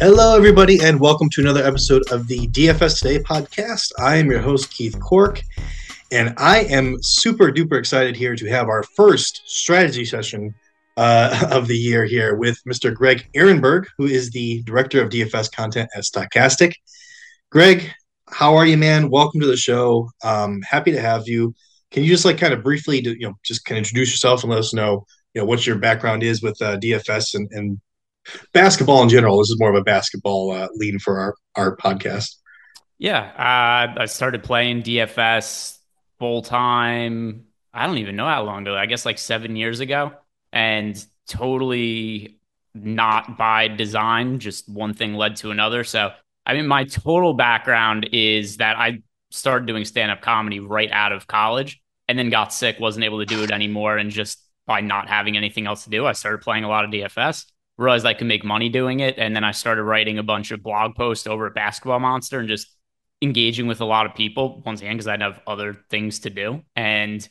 Hello, everybody, and welcome to another episode of the DFS Today podcast. I am your host, Keith Cork, and I am super duper excited here to have our first strategy session uh, of the year here with Mr. Greg Ehrenberg, who is the director of DFS content at Stokastic. Greg, how are you, man? Welcome to the show. Um, happy to have you. Can you just like kind of briefly, do, you know, just kind of introduce yourself and let us know, you know, what your background is with uh, DFS and, and basketball in general. This is more of a basketball uh, lean for our our podcast. Yeah, uh, I started playing DFS full time. I don't even know how long ago. I guess like seven years ago, and totally not by design. Just one thing led to another. So, I mean, my total background is that I started doing stand up comedy right out of college, and then got sick, wasn't able to do it anymore, and just by not having anything else to do, I started playing a lot of DFS realized I could make money doing it. And then I started writing a bunch of blog posts over at Basketball Monster and just engaging with a lot of people once again, because I'd have other things to do. And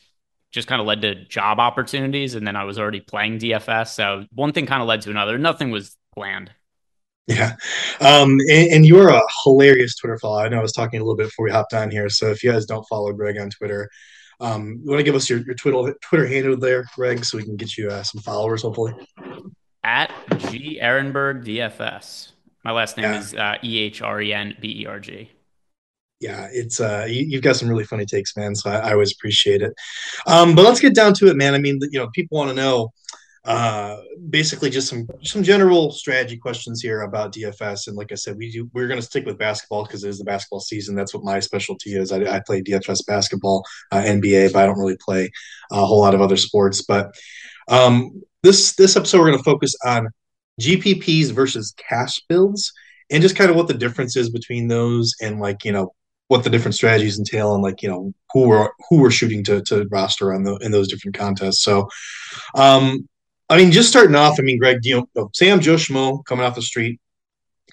just kind of led to job opportunities. And then I was already playing DFS. So one thing kind of led to another. Nothing was planned. Yeah. Um, and, and, you're a hilarious Twitter follower. I know I was talking a little bit before we hopped on here. So if you guys don't follow Greg on Twitter, um, you want to give us your, your Twitter Twitter handle there, Greg, so we can get you uh, some followers, hopefully at G Ehrenberg DFS. My last name yeah. is uh, E H R E N B E R G. Yeah, it's uh, you, have got some really funny takes, man. So I, I always appreciate it. Um, but let's get down to it, man. I mean, you know, people want to know uh, basically just some some general strategy questions here about DFS. And like I said, we do, we're going to stick with basketball because it is the basketball season. That's what my specialty is. I, I play DFS basketball, uh, NBA, but I don't really play a whole lot of other sports. But um, this this episode we're going to focus on GPPs versus cash builds and just kind of what the difference is between those and like you know what the different strategies entail and like you know who we're who we're shooting to to roster on the in those different contests. So, um, I mean, just starting off, I mean, Greg, you know, say I'm Joe Schmo coming off the street,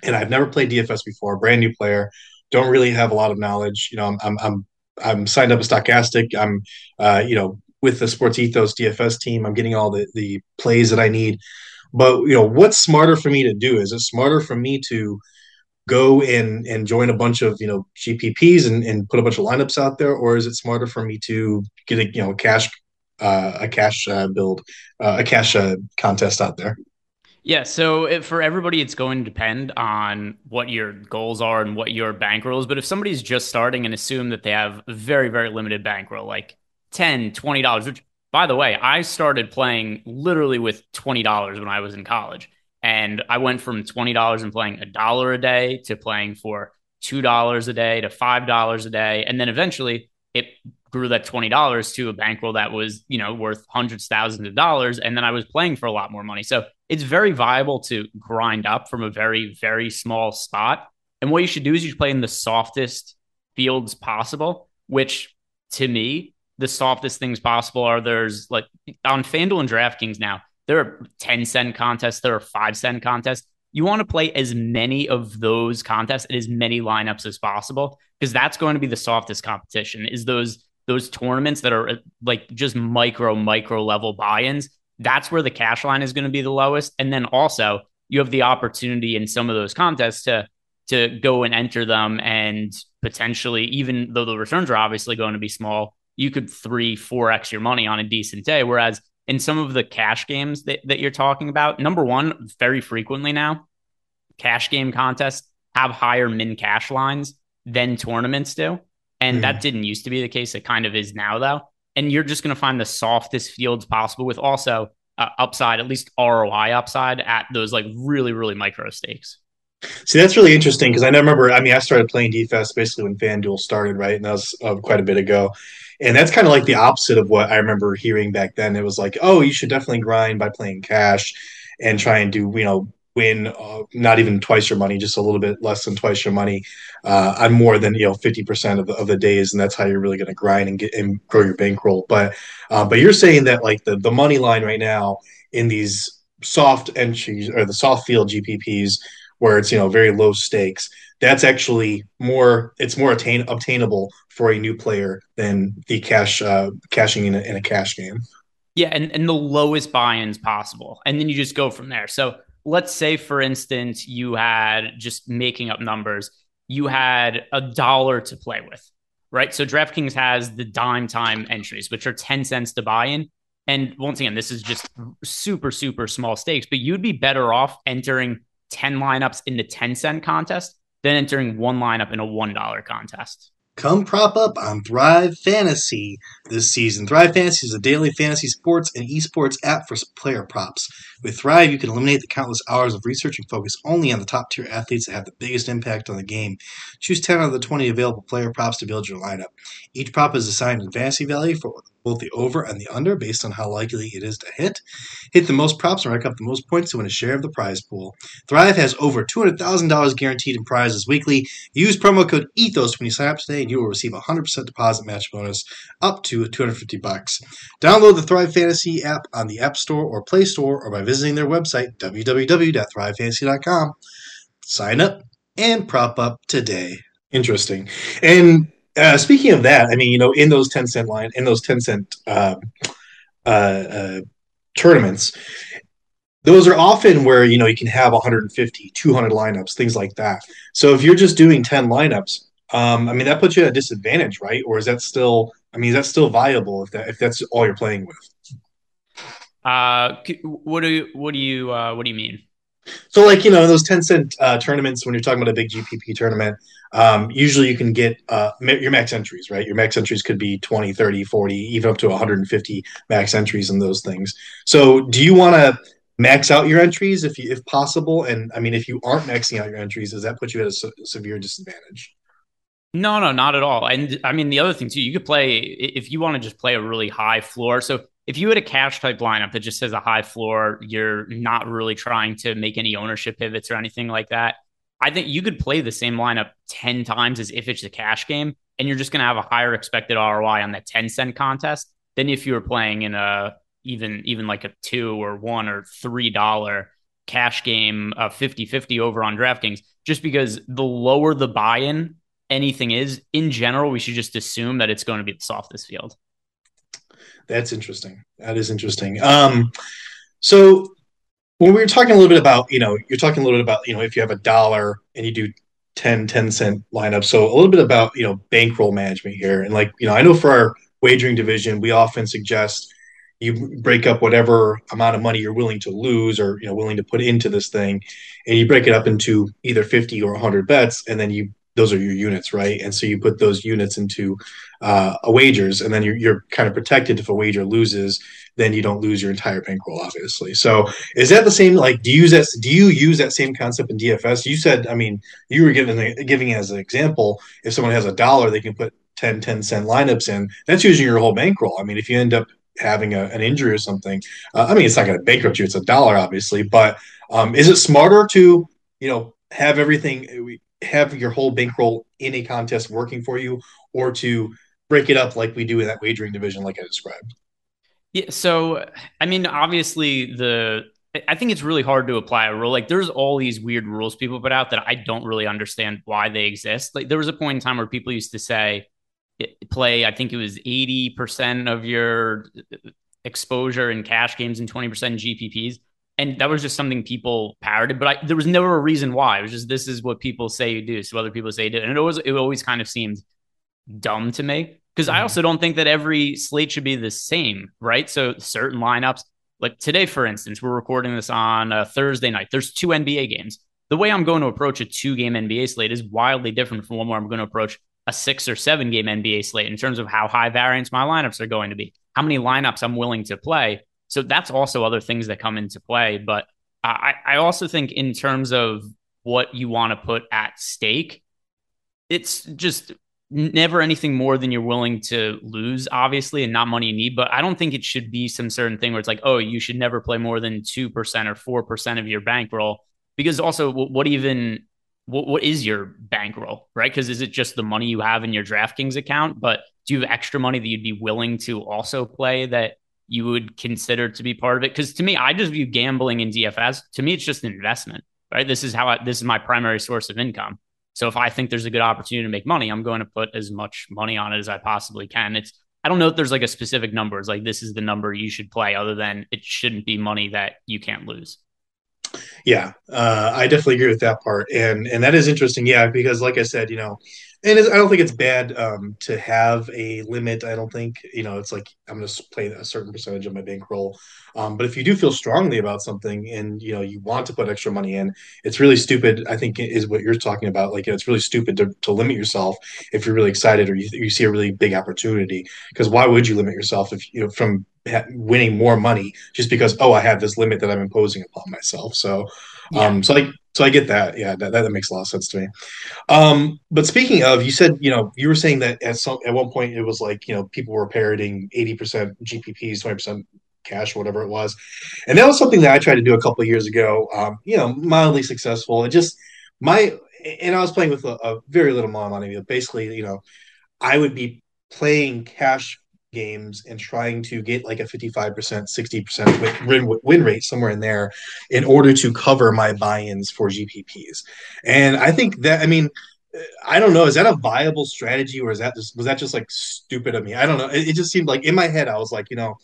and I've never played DFS before, brand new player, don't really have a lot of knowledge. You know, I'm I'm I'm, signed up as Stokastic. I'm, uh, you know, with the Sports Ethos DFS team. I'm getting all the the plays that I need. But you know, what's smarter for me to do? Is it smarter for me to go and and join a bunch of you know GPPs and, and put a bunch of lineups out there, or is it smarter for me to get a you know cash uh, a cash uh, build uh, a cash uh, contest out there? Yeah, so for everybody, it's going to depend on what your goals are and what your bankroll is. But if somebody's just starting and assume that they have very, very limited bankroll, like 10 $20, which by the way, I started playing literally with $20 when I was in college. And I went from $20 and playing a dollar a day to playing for $2 a day to $5 a day. And then eventually it grew that $20 to a bankroll that was, you know, worth hundreds, thousands of dollars. And then I was playing for a lot more money. So it's very viable to grind up from a very, very small spot. And what you should do is you should play in the softest fields possible, which to me the softest things possible are there's like on FanDuel and DraftKings now, there are 10 cent contests, there are five cent contests. You want to play as many of those contests and as many lineups as possible because that's going to be the softest competition is those those tournaments that are uh, like just micro micro level buy-ins that's where the cash line is going to be the lowest and then also you have the opportunity in some of those contests to to go and enter them and potentially even though the returns are obviously going to be small you could three, four X your money on a decent day. Whereas in some of the cash games that, that you're talking about, number one, very frequently now, cash game contests have higher min cash lines than tournaments do. And mm. that didn't used to be the case. It kind of is now, though. And you're just going to find the softest fields possible with also uh, upside, at least ROI upside at those like really, really micro stakes. See, that's really interesting because I remember. I mean, I started playing DFS basically when FanDuel started, right? And that was uh, quite a bit ago. And that's kind of like the opposite of what I remember hearing back then. It was like, oh, you should definitely grind by playing cash and try and do, you know, win uh, not even twice your money, just a little bit less than twice your money uh, on more than you know fifty percent of the of the days, and that's how you're really going to grind and get and grow your bankroll. But uh, but you're saying that like the the money line right now in these soft entries or the soft field GPPs where it's you know very low stakes that's actually more it's more attain, obtainable for a new player than the cash uh, cashing in a, in a cash game yeah and, and the lowest buy-ins possible and then you just go from there so let's say, for instance, you had just making up numbers, you had a dollar to play with, right? So DraftKings has the dime time entries, which are 10 cents to buy in. And once again, this is just super, super small stakes, but you'd be better off entering 10 lineups in the 10 cent contest than entering one lineup in a $1 contest. Come prop up on Thrive Fantasy this season. Thrive Fantasy is a daily fantasy sports and esports app for player props. With Thrive, you can eliminate the countless hours of research and focus only on the top tier athletes that have the biggest impact on the game. Choose 10 out of the 20 available player props to build your lineup. Each prop is assigned a fantasy value for both the over and the under based on how likely it is to hit. Hit the most props and rack up the most points to win a share of the prize pool. Thrive has over $200,000 guaranteed in prizes weekly. Use promo code ETHOS when you sign up today and you will receive a 100% deposit match bonus up to 250 bucks. Download the Thrive Fantasy app on the App Store or Play Store or by visiting their website www.thrivefantasy.com. Sign up and prop up today. Interesting. And uh, speaking of that, I mean, you know, in those 10 cent line, in those 10 cent uh, uh, uh, tournaments, those are often where, you know, you can have 150, 200 lineups, things like that. So if you're just doing 10 lineups, um, I mean, that puts you at a disadvantage, right? Or is that still, I mean, is that still viable if that, if that's all you're playing with? Uh, what do you, what do you, uh, what do you mean? So, like you know, those ten cent uh, tournaments, when you're talking about a big GPP tournament, um, usually you can get uh, your max entries, right? Your max entries could be 20, 30, 40, even up to 150 max entries in those things. So, do you want to max out your entries if you, if possible? And I mean, if you aren't maxing out your entries, does that put you at a se- severe disadvantage? No, no, not at all. And I mean, the other thing too, you could play if you want to just play a really high floor. So if you had a cash type lineup that just has a high floor, you're not really trying to make any ownership pivots or anything like that. I think you could play the same lineup 10 times as if it's a cash game, and you're just going to have a higher expected ROI on that 10 cent contest than if you were playing in a even even like a two or one or three dollar cash game, uh, 50 50 over on DraftKings, just because the lower the buy in anything is, in general, we should just assume that it's going to be the softest field. That's interesting. That is interesting. Um, so when we were talking a little bit about, you know, you're talking a little bit about, you know, if you have a dollar and you do 10, 10 cent lineup. So a little bit about, you know, bankroll management here. And like, you know, I know for our wagering division, we often suggest you break up whatever amount of money you're willing to lose or, you know, willing to put into this thing. And you break it up into either 50 or 100 bets. And then you those are your units, right? And so you put those units into uh, a wagers, and then you're, you're kind of protected if a wager loses. Then you don't lose your entire bankroll, obviously. So is that the same? Like, do you use that? Do you use that same concept in DFS? You said, I mean, you were giving giving as an example. If someone has a dollar, they can put 10, 10 cent lineups in. That's using your whole bankroll. I mean, if you end up having a, an injury or something, uh, I mean, it's not going to bankrupt you. It's a dollar, obviously, but um, is it smarter to you know have everything have your whole bankroll in a contest working for you or to break it up like we do in that wagering division like i described? Yeah so i mean obviously the i think it's really hard to apply a rule. Like there's all these weird rules people put out that i don't really understand why they exist. Like there was a point in time where people used to say play i think it was 80% of your uh, exposure in cash games and 20% gpps and that was just something people parroted, but I, there was never a reason why. It was just this is what people say you do, so other people say you do, and it always it always kind of seemed dumb to me because mm-hmm. I also don't think that every slate should be the same, right? So certain lineups, like today, for instance, we're recording this on a Thursday night. There's two NBA games. The way I'm going to approach a two game NBA slate is wildly different from one where I'm going to approach a six or seven game NBA slate in terms of how high variance my lineups are going to be, how many lineups I'm willing to play so that's also other things that come into play. But I, I also think in terms of what you want to put at stake, it's just never anything more than you're willing to lose, obviously, and not money you need. But I don't think it should be some certain thing where it's like, oh, you should never play more than 2% or 4% of your bankroll. Because also, what even what, what is your bankroll, right? Because is it just the money you have in your DraftKings account? But do you have extra money that you'd be willing to also play that you would consider to be part of it? Because to me, I just view gambling in DFS. To me, it's just an investment, right? This is how I, this is my primary source of income. So if I think there's a good opportunity to make money, I'm going to put as much money on it as I possibly can. It's I don't know if there's like a specific number. It's like this is the number you should play, other than it shouldn't be money that you can't lose. Yeah, uh, I definitely agree with that part, and and that is interesting. Yeah, because like I said, you know, and I don't think it's bad um, to have a limit. I don't think you know it's like I'm going to play a certain percentage of my bankroll. Um, but if you do feel strongly about something and you know you want to put extra money in, it's really stupid. I think is what you're talking about. Like it's really stupid to, to limit yourself if you're really excited or you, you see a really big opportunity. Because why would you limit yourself if you know from winning more money just because oh I have this limit that I'm imposing upon myself. So yeah. um so I so I get that. Yeah, that, that makes a lot of sense to me. Um, but speaking of, you said you know you were saying that at some at one point it was like you know people were parroting eighty percent GPPs, twenty percent cash, whatever it was, and that was something that I tried to do a couple of years ago. Um, you know, mildly successful. It just my and I was playing with a, a very little amount of money. Basically, you know, I would be playing cash games and trying to get like a 55%, 60% win, win rate somewhere in there in order to cover my buy-ins for GPPs. And I think that I mean I don't know. Is that a viable strategy, or is that just was that just like stupid of me? I don't know. It, it just seemed like in my head I was like, you know,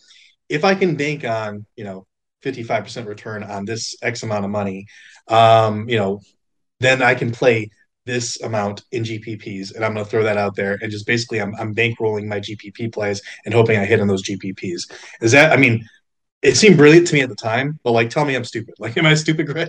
if I can bank on you know fifty five percent return on this X amount of money, um, you know, then I can play this amount in GPPs, and I'm going to throw that out there, and just basically I'm I'm bankrolling my GPP plays and hoping I hit on those GPPs. Is that? I mean, it seemed brilliant to me at the time, but like, tell me I'm stupid. Like, am I stupid, Greg?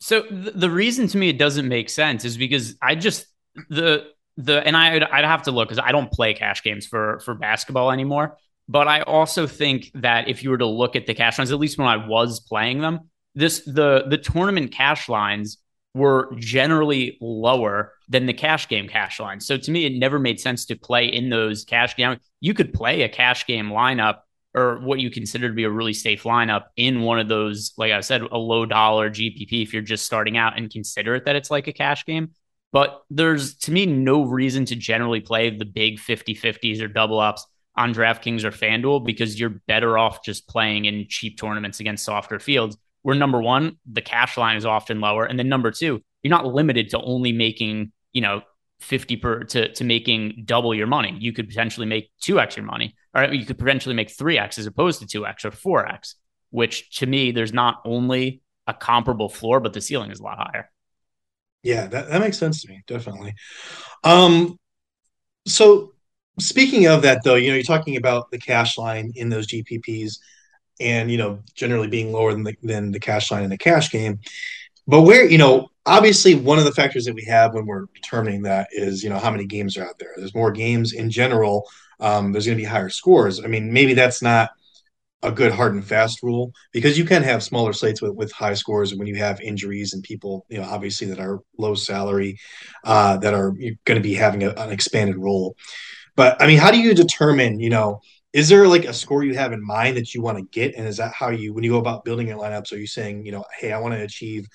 so th- the reason to me it doesn't make sense is because I just the the and I I'd have to look because I don't play cash games for for basketball anymore. But I also think that if you were to look at the cash lines, at least when I was playing them, this the the tournament cash lines were generally lower than the cash game cash line. So to me, it never made sense to play in those cash game. You could play a cash game lineup or what you consider to be a really safe lineup in one of those, like I said, a low dollar GPP if you're just starting out and consider it that it's like a cash game. But there's to me no reason to generally play the big 50 50s or double ups on DraftKings or FanDuel because you're better off just playing in cheap tournaments against softer fields where number one, the cash line is often lower. And then number two, you're not limited to only making, you know, 50 per to, to making double your money. You could potentially make 2x your money, or you could potentially make 3x as opposed to 2x or 4x, which to me, there's not only a comparable floor, but the ceiling is a lot higher. Yeah, that, that makes sense to me, definitely. Um, so speaking of that though, you know, you're talking about the cash line in those GPPs and you know generally being lower than the, than the cash line in the cash game. But where you know obviously one of the factors that we have when we're determining that is you know how many games are out there. There's more games in general um, there's going to be higher scores. I mean maybe that's not a good hard and fast rule because you can have smaller slates with, with high scores when you have injuries and people you know obviously that are low salary uh, that are going to be having a, an expanded role. But i mean how do you determine you know is there like a score you have in mind that you want to get? And is that how you when you go about building your lineups are you saying you know hey i want to achieve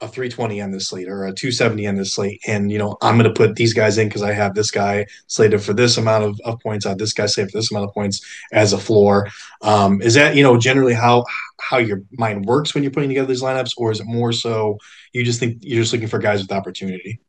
a 320 on this slate or a 270 on this slate and you know i'm going to put these guys in because i have this guy slated for this amount of, of points have this guy slated for this amount of points as a floor? Um, is that you know generally how how your mind works when you're putting together these lineups or is it more so you just think you're just looking for guys with opportunity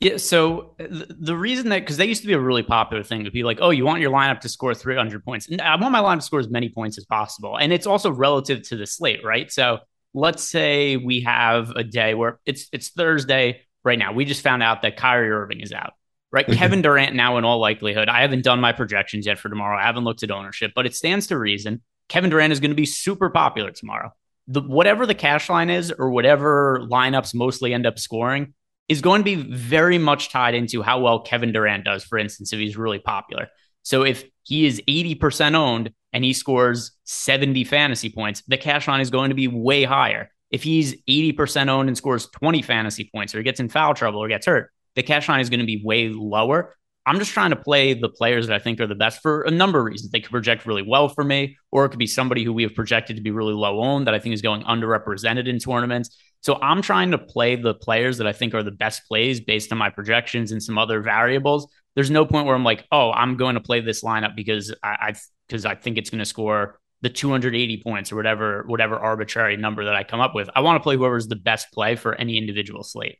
yeah. So the reason that because that used to be a really popular thing to be like, oh, you want your lineup to score 300 points. And I want my lineup to score as many points as possible. And it's also relative to the slate, right? So let's say we have a day where it's it's Thursday right now. We just found out that Kyrie Irving is out, right? Mm-hmm. Kevin Durant now, in all likelihood, I haven't done my projections yet for tomorrow. I haven't looked at ownership, but it stands to reason Kevin Durant is going to be super popular tomorrow. The whatever the cash line is or whatever lineups mostly end up scoring is going to be very much tied into how well Kevin Durant does, for instance, if he's really popular. So if he is 80% owned and he scores 70 fantasy points, the cash line is going to be way higher. If he's 80% owned and scores 20 fantasy points or he gets in foul trouble or gets hurt, the cash line is going to be way lower. I'm just trying to play the players that I think are the best for a number of reasons. They could project really well for me, or it could be somebody who we have projected to be really low owned that I think is going underrepresented in tournaments. So I'm trying to play the players that I think are the best plays based on my projections and some other variables. There's no point where I'm like, oh, I'm going to play this lineup because I because I, I think it's going to score the 280 points or whatever whatever arbitrary number that I come up with. I want to play whoever's the best play for any individual slate.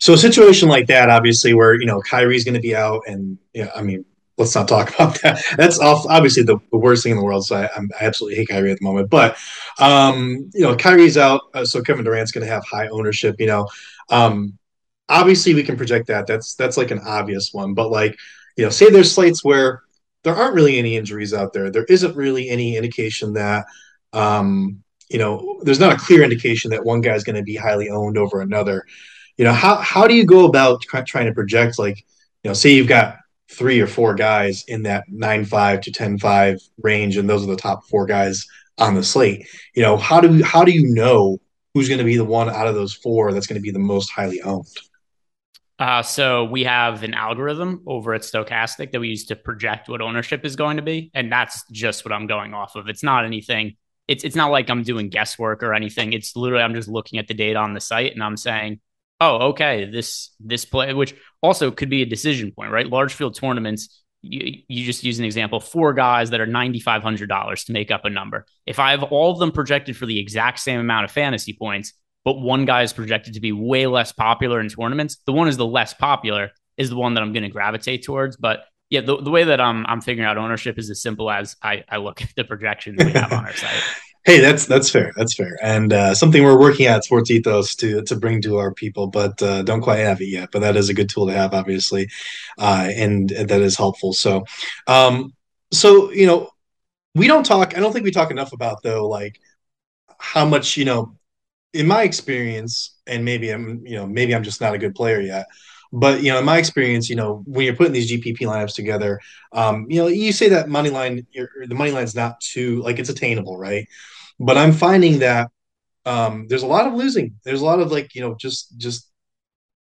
So a situation like that, obviously, where you know Kyrie's going to be out, and yeah, I mean let's not talk about that. That's obviously the, the worst thing in the world. So I, I, absolutely hate Kyrie at the moment. But um, you know, Kyrie's out, uh, so Kevin Durant's going to have high ownership. You know, um, obviously we can project that. That's that's like an obvious one. But like you know, say there's slates where there aren't really any injuries out there. There isn't really any indication that um, you know, there's not a clear indication that one guy's going to be highly owned over another. You know, how how do you go about trying to project like, you know, say you've got three or four guys in that nine five to ten five range, and those are the top four guys on the slate. You know, how do how do you know who's going to be the one out of those four that's going to be the most highly owned? Uh, so we have an algorithm over at Stokastic that we use to project what ownership is going to be, and that's just what I'm going off of. It's not anything. It's it's not like I'm doing guesswork or anything. It's literally I'm just looking at the data on the site and I'm saying, oh, okay, this this play, which also could be a decision point, right? Large field tournaments, you, you just use an example, four guys that are $9,500 to make up a number. If I have all of them projected for the exact same amount of fantasy points, but one guy is projected to be way less popular in tournaments, the one is the less popular is the one that I'm going to gravitate towards. But yeah, the, the way that I'm I'm figuring out ownership is as simple as I, I look at the projections we have on our site. Hey, that's that's fair. That's fair, and uh, something we're working at Sports Ethos to to bring to our people, but uh, don't quite have it yet. But that is a good tool to have, obviously, uh, and that is helpful. So, um, so you know, we don't talk. I don't think we talk enough about though, like how much you know. In my experience, and maybe I'm you know maybe I'm just not a good player yet. But you know, in my experience, you know, when you're putting these GPP lineups together, um, you know, you say that money line, the money line's not too like it's attainable, right? But I'm finding that um, there's a lot of losing. There's a lot of like you know just just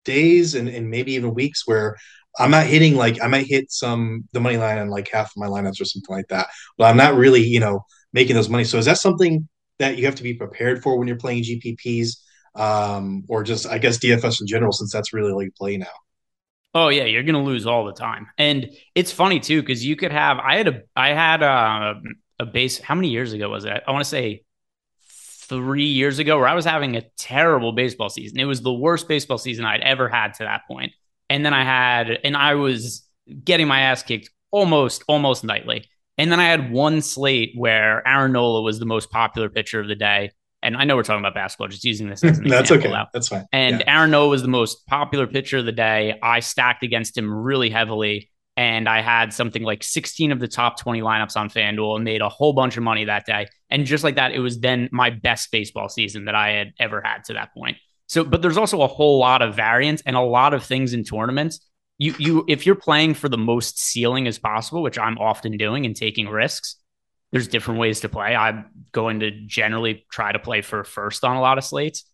days and, and maybe even weeks where I'm not hitting like I might hit some the money line on like half of my lineups or something like that, but I'm not really you know making those money. So is that something that you have to be prepared for when you're playing GPPs, um, or just I guess DFS in general, since that's really like play now? Oh yeah, you're gonna lose all the time, and it's funny too because you could have. I had a I had a a base. How many years ago was it? I want to say three years ago, where I was having a terrible baseball season. It was the worst baseball season I'd ever had to that point. And then I had, and I was getting my ass kicked almost, almost nightly. And then I had one slate where Aaron Nola was the most popular pitcher of the day. And I know we're talking about basketball, just using this as an That's example. okay. Now. That's fine. And yeah. Aaron Nola was the most popular pitcher of the day. I stacked against him really heavily and I had something like 16 of the top 20 lineups on FanDuel and made a whole bunch of money that day. And just like that, it was then my best baseball season that I had ever had to that point. So, but there's also a whole lot of variance and a lot of things in tournaments. You, you, if you're playing for the most ceiling as possible, which I'm often doing and taking risks, there's different ways to play. I'm going to generally try to play for first on a lot of slates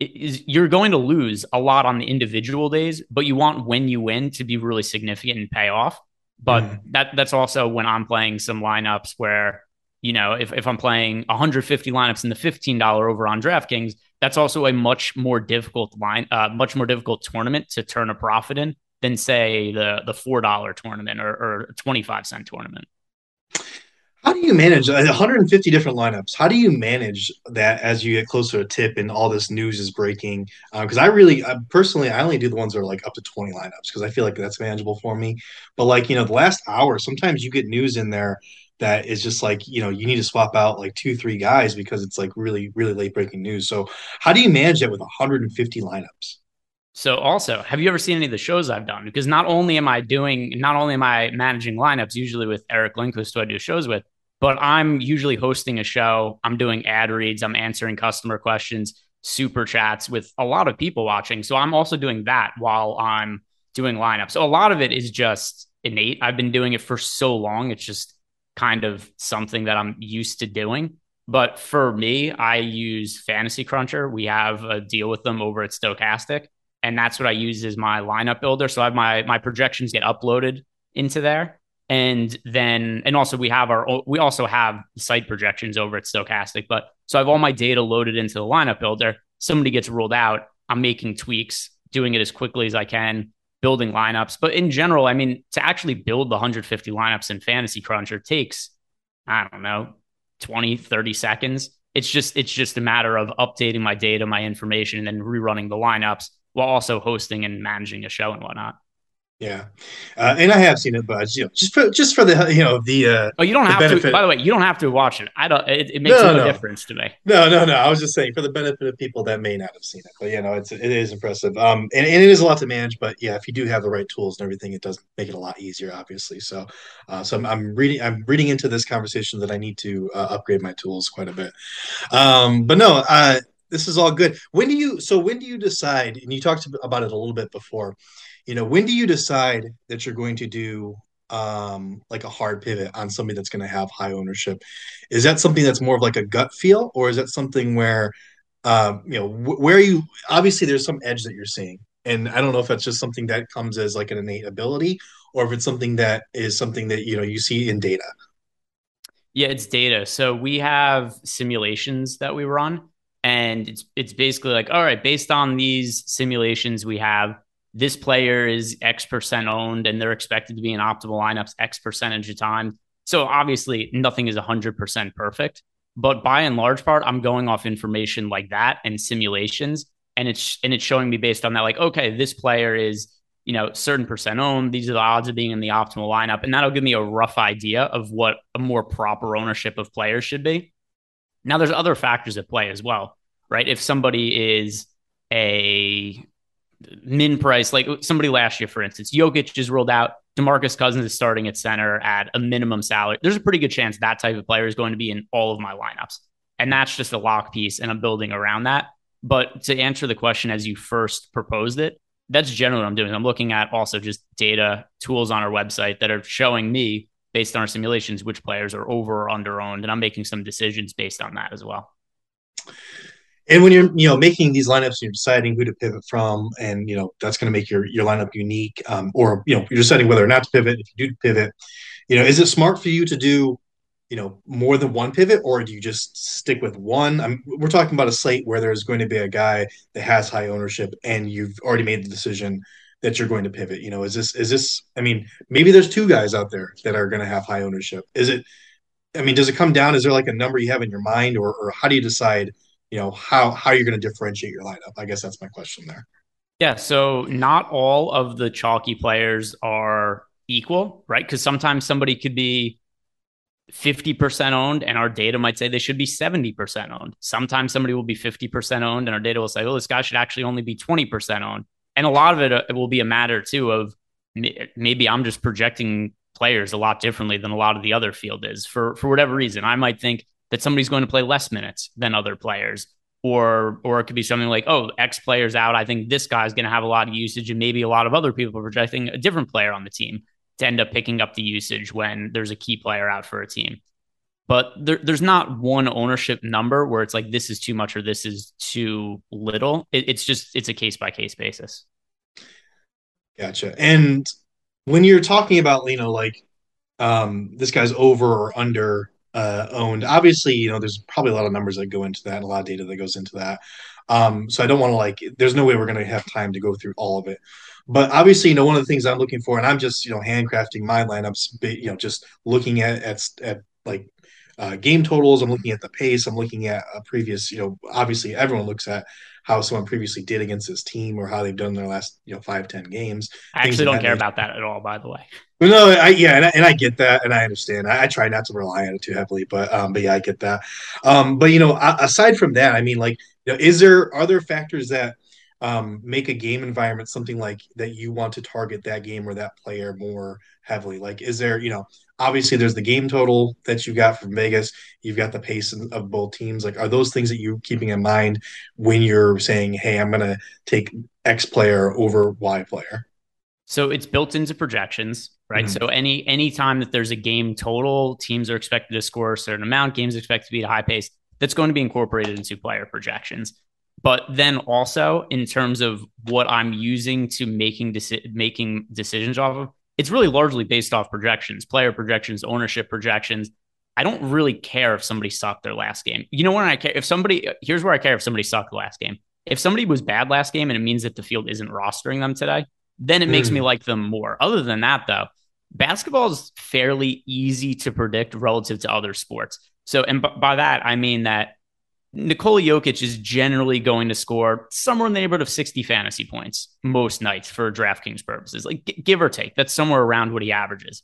is you're going to lose a lot on the individual days, but you want when you win to be really significant and pay off. But mm. that that's also when I'm playing some lineups where, you know, if, if I'm playing 150 lineups in the $15 over on DraftKings, that's also a much more difficult line, uh, much more difficult tournament to turn a profit in than say the the four dollar tournament or, or 25 cent tournament. How do you manage 150 different lineups? How do you manage that as you get closer to tip and all this news is breaking? Because uh, I really, uh, personally, I only do the ones that are like up to 20 lineups because I feel like that's manageable for me. But like, you know, the last hour, sometimes you get news in there that is just like, you know, you need to swap out like two, three guys because it's like really, really late breaking news. So how do you manage that with 150 lineups? So also, have you ever seen any of the shows I've done? Because not only am I doing, not only am I managing lineups, usually with Eric Lindquist, who I do shows with, but I'm usually hosting a show. I'm doing ad reads. I'm answering customer questions, super chats with a lot of people watching. So I'm also doing that while I'm doing lineups. So a lot of it is just innate. I've been doing it for so long. It's just kind of something that I'm used to doing. But for me, I use Fantasy Cruncher. We have a deal with them over at Stokastic. and that's what I use as my lineup builder. So I have my my projections get uploaded into there, and then and also we have our we also have site projections over at stokastic But so I have all my data loaded into the lineup builder. Somebody gets ruled out. I'm making tweaks, doing it as quickly as I can, building lineups. But in general, I mean, to actually build the 150 lineups in Fantasy Cruncher takes, I don't know, 20, 30 seconds. It's just it's just a matter of updating my data, my information, and then rerunning the lineups while also hosting and managing a show and whatnot. Yeah, uh, and I have seen it, but you know, just for just for the you know the uh, oh, you don't have benefit. to. By the way, you don't have to watch it. I don't. It, it makes no, no, difference to me. No, no, no. I was just saying for the benefit of people that may not have seen it, but you know, it's it is impressive. Um, and, and it is a lot to manage, but yeah, if you do have the right tools and everything, it does make it a lot easier, obviously. So, uh, so I'm, I'm reading I'm reading into this conversation that I need to uh, upgrade my tools quite a bit. Um, but no, uh, this is all good. When do you? So when do you decide? And you talked about it a little bit before you know when do you decide that you're going to do um like a hard pivot on somebody that's going to have high ownership? Is that something that's more of like a gut feel or is that something where um you know wh- where you obviously there's some edge that you're seeing and i don't know if that's just something that comes as like an innate ability or if it's something that is something that you know you see in data. Yeah it's data. So we have simulations that we run and it's it's basically like all right based on these simulations we have this player is X percent owned and they're expected to be in optimal lineups X percentage of time. So obviously, nothing is 100% perfect. But by and large part, I'm going off information like that and simulations. And it's and it's showing me based on that, like, okay, this player is, you know, certain percent owned. These are the odds of being in the optimal lineup. And that'll give me a rough idea of what a more proper ownership of players should be. Now there's other factors at play as well, right? If somebody is a min price, like somebody last year, for instance, Jokic is ruled out. Demarcus Cousins is starting at center at a minimum salary. There's a pretty good chance that type of player is going to be in all of my lineups. And that's just a lock piece, and I'm building around that. But to answer the question as you first proposed it, that's generally what I'm doing. I'm looking at also just data tools on our website that are showing me based on our simulations which players are over or under owned, and I'm making some decisions based on that as well and when you're you know making these lineups you're deciding who to pivot from and you know that's going to make your your lineup unique um, or you know you're deciding whether or not to pivot if you do pivot you know is it smart for you to do you know more than one pivot or do you just stick with one? I'm, we're talking about a slate where there's going to be a guy that has high ownership and you've already made the decision that you're going to pivot you know is this is this i mean maybe there's two guys out there that are going to have high ownership. Is it i mean does it come down is there like a number you have in your mind or, or how do you decide you know how how you're going to differentiate your lineup. I guess that's my question there. Yeah, so not all of the chalky players are equal, right? Because sometimes somebody could be 50% owned and our data might say they should be 70% owned. Sometimes somebody will be 50% owned and our data will say, oh, this guy should actually only be 20% owned. And a lot of it, uh, it will be a matter too of maybe I'm just projecting players a lot differently than a lot of the other field is for for whatever reason. I might think that somebody's going to play less minutes than other players. Or, or it could be something like, oh, X player's out. I think this guy's going to have a lot of usage, and maybe a lot of other people projecting a different player on the team to end up picking up the usage when there's a key player out for a team. But there, there's not one ownership number where it's like this is too much or this is too little. It, it's just it's a case by case basis. Gotcha. And when you're talking about, you know, like um, this guy's over or under uh, owned. Obviously, you know, there's probably a lot of numbers that go into that, and a lot of data that goes into that. Um, so I don't want to like. There's no way we're going to have time to go through all of it. But obviously, you know, one of the things I'm looking for, and I'm just you know handcrafting my lineups, you know, just looking at at, at like uh, game totals. I'm looking at the pace. I'm looking at a previous, you know, obviously everyone looks at how someone previously did against this team or how they've done their last, you know, five, 10 games. I actually don't care about that at all, by the way. No, I, yeah, and I, and I get that, and I understand. I, I, try not to rely on it too heavily, but um, but yeah, I get that. Um, but you know, aside from that, I mean, like, you know, is there are there factors that um, make a game environment something like that you want to target that game or that player more heavily? Like, is there, you know, obviously there's the game total that you got from Vegas, you've got the pace of both teams. Like, are those things that you're keeping in mind when you're saying, hey, I'm going to take X player over Y player? So it's built into projections, right? Mm-hmm. So any any time that there's a game total, teams are expected to score a certain amount, games expected to be at a high pace. That's going to be incorporated into player projections. But then also in terms of what I'm using to making deci- making decisions off of, it's really largely based off projections, player projections, ownership projections. I don't really care if somebody sucked their last game. You know when I care if somebody here's where I care if somebody sucked the last game. If somebody was bad last game and it means that the field isn't rostering them today, then it mm. makes me hmm. like them more. Other than that though, basketball is fairly easy to predict relative to other sports. So and b- by that I mean that Nikola Jokic is generally going to score somewhere in the neighborhood of 60 fantasy points most nights for DraftKings purposes, like give or take. That's somewhere around what he averages.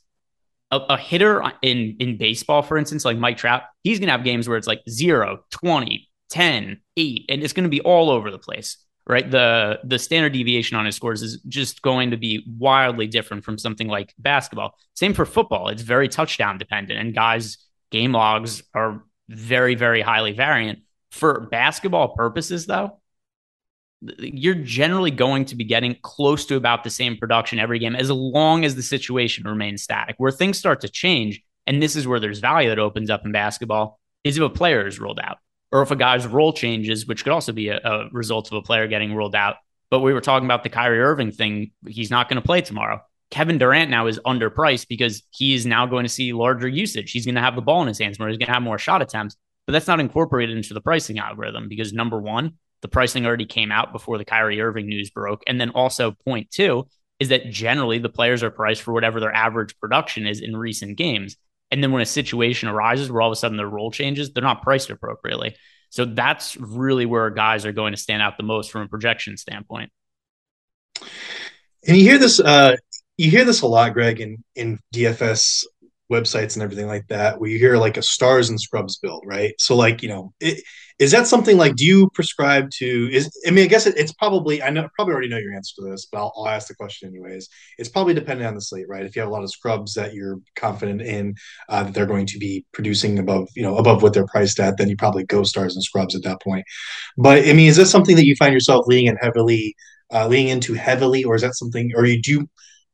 A, a hitter in, in baseball, for instance, like Mike Trout, he's going to have games where it's like 0, 20, 10, 8, and it's going to be all over the place, right? The, the standard deviation on his scores is just going to be wildly different from something like basketball. Same for football. It's very touchdown dependent, and guys' game logs are very, very highly variant for basketball purposes, though, you're generally going to be getting close to about the same production every game as long as the situation remains static. Where things start to change, and this is where there's value that opens up in basketball, is if a player is ruled out or if a guy's role changes, which could also be a, a result of a player getting ruled out. But we were talking about the Kyrie Irving thing. He's not going to play tomorrow. Kevin Durant now is underpriced because he is now going to see larger usage. He's going to have the ball in his hands more. He's going to have more shot attempts but that's not incorporated into the pricing algorithm because number one, the pricing already came out before the Kyrie Irving news broke. And then also, point two is that generally the players are priced for whatever their average production is in recent games. And then when a situation arises where all of a sudden their role changes, they're not priced appropriately. So that's really where guys are going to stand out the most from a projection standpoint. And you hear this, uh, you hear this a lot, Greg, in in DFS websites and everything like that where you hear like a stars and scrubs build right so like you know it, is that something like do you prescribe to is i mean i guess it, it's probably i know probably already know your answer to this but I'll, I'll, ask the question anyways. It's probably dependent on the slate right? If you have a lot of scrubs that you're confident in uh, that they're going to be producing above you know above what they're priced at then you probably go stars and scrubs at that point. But i mean is this something that you find yourself leaning in heavily uh, leaning into heavily or is that something or you do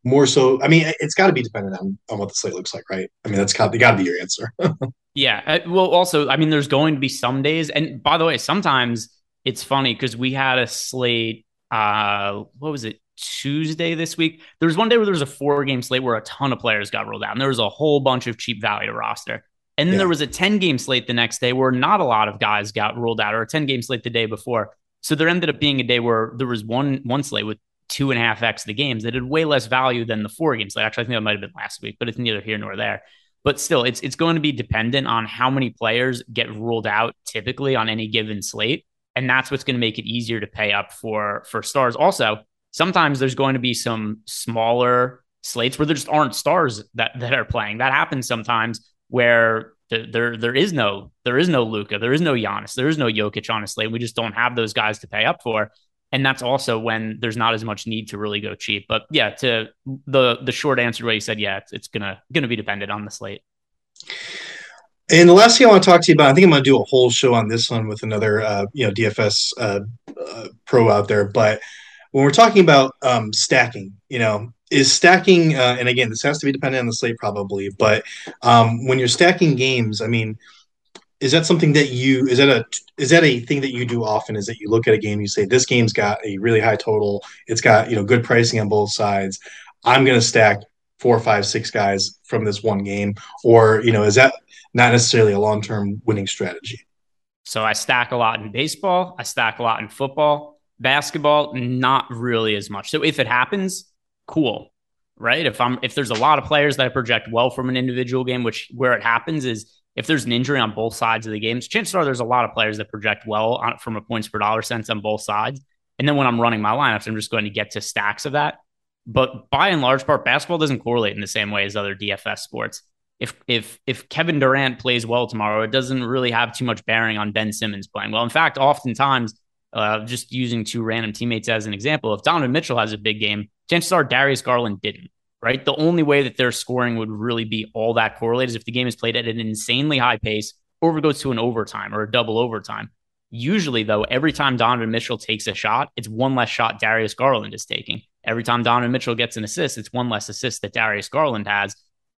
more so i mean it's got to be dependent on, on what the slate looks like right? I mean that's got, got to be your answer. Yeah uh, well also i mean there's going to be some days and by the way sometimes it's funny because we had a slate uh what was it tuesday this week? There was one day where there was a four game slate where a ton of players got rolled out and there was a whole bunch of cheap value to roster. And then yeah. there was a 10 game slate the next day where not a lot of guys got ruled out or a 10 game slate the day before. So there ended up being a day where there was one one slate with two and a half X the games that had way less value than the four games. Like actually, I think that might have been last week, but it's neither here nor there. But still, it's it's going to be dependent on how many players get ruled out typically on any given slate. And that's what's going to make it easier to pay up for for stars. Also, sometimes there's going to be some smaller slates where there just aren't stars that that are playing. That happens sometimes where there there is no there is no Luka, there is no Giannis, there is no Jokic on a slate. We just don't have those guys to pay up for and that's also when there's not as much need to really go cheap. But yeah, to the the short answer to what you said, yeah, it's, it's gonna gonna be dependent on the slate. And the last thing I want to talk to you about, I think I'm going to do a whole show on this one with another, uh, you know, DFS uh, uh, pro out there. But when we're talking about um, stacking, you know, is stacking, uh, and again, this has to be dependent on the slate probably, but um, when you're stacking games, I mean, is that something that you is that a is that a thing that you do often? Is that you look at a game you say this game's got a really high total. It's got you know good pricing on both sides. I'm going to stack four five six guys from this one game. Or you know is that not necessarily a long-term winning strategy? So i stack a lot in baseball. I stack a lot in football. Basketball not really as much. So if it happens cool right? If i'm if there's a lot of players that i project well from an individual game which where it happens is if there's an injury on both sides of the games, chances are there's a lot of players that project well on, from a points per dollar sense on both sides. And then when I'm running my lineups, I'm just going to get to stacks of that. But by and large part, basketball doesn't correlate in the same way as other DFS sports. If if if Kevin Durant plays well tomorrow, it doesn't really have too much bearing on Ben Simmons playing well. In fact, oftentimes, uh, just using two random teammates as an example, if Donovan Mitchell has a big game, chances are Darius Garland didn't right? The only way that their scoring would really be all that correlated is if the game is played at an insanely high pace or it goes to an overtime or a double overtime. Usually, though, every time Donovan Mitchell takes a shot, it's one less shot Darius Garland is taking. Every time Donovan Mitchell gets an assist, it's one less assist that Darius Garland has.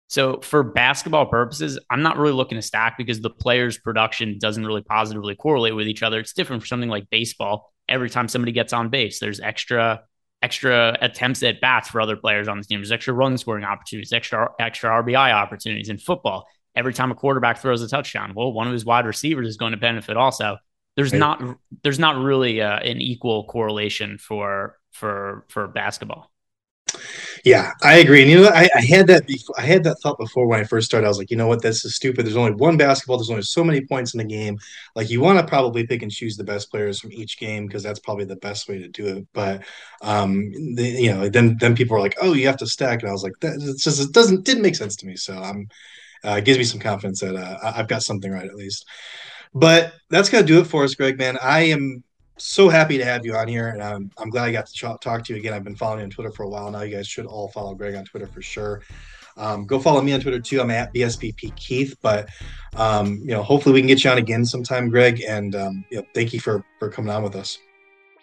So, for basketball purposes, I'm not really looking to stack because the player's production doesn't really positively correlate with each other. It's different for something like baseball. Every time somebody gets on base, there's extra extra attempts at bats for other players on the team. There's extra run scoring opportunities, extra extra RBI opportunities in football. Every time a quarterback throws a touchdown, well, one of his wide receivers is going to benefit also. There's right. not there's not really uh, an equal correlation for for for basketball. Yeah, I agree. And you know, I, I, had that before. I had that thought before when I first started. I was like, you know what, this is stupid. There's only one basketball. There's only so many points in the game. Like, you want to probably pick and choose the best players from each game because that's probably the best way to do it. But, um, the, you know, then then people are like, oh, you have to stack, and I was like, that just it doesn't didn't make sense to me. So I'm, uh, it gives me some confidence that uh, I've got something right at least. But that's gonna do it for us, Greg. Man, I am so happy to have you on here, and I'm, I'm glad I got to talk to you again. I've been following you on Twitter for a while now. You guys should all follow Greg on Twitter for sure. Um, go follow me on Twitter too. I'm at BSBP Keith. But um, you know, hopefully we can get you on again sometime, Greg. And um, you know, thank you for for coming on with us.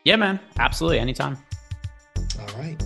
Yeah, man. Absolutely. Anytime. All right.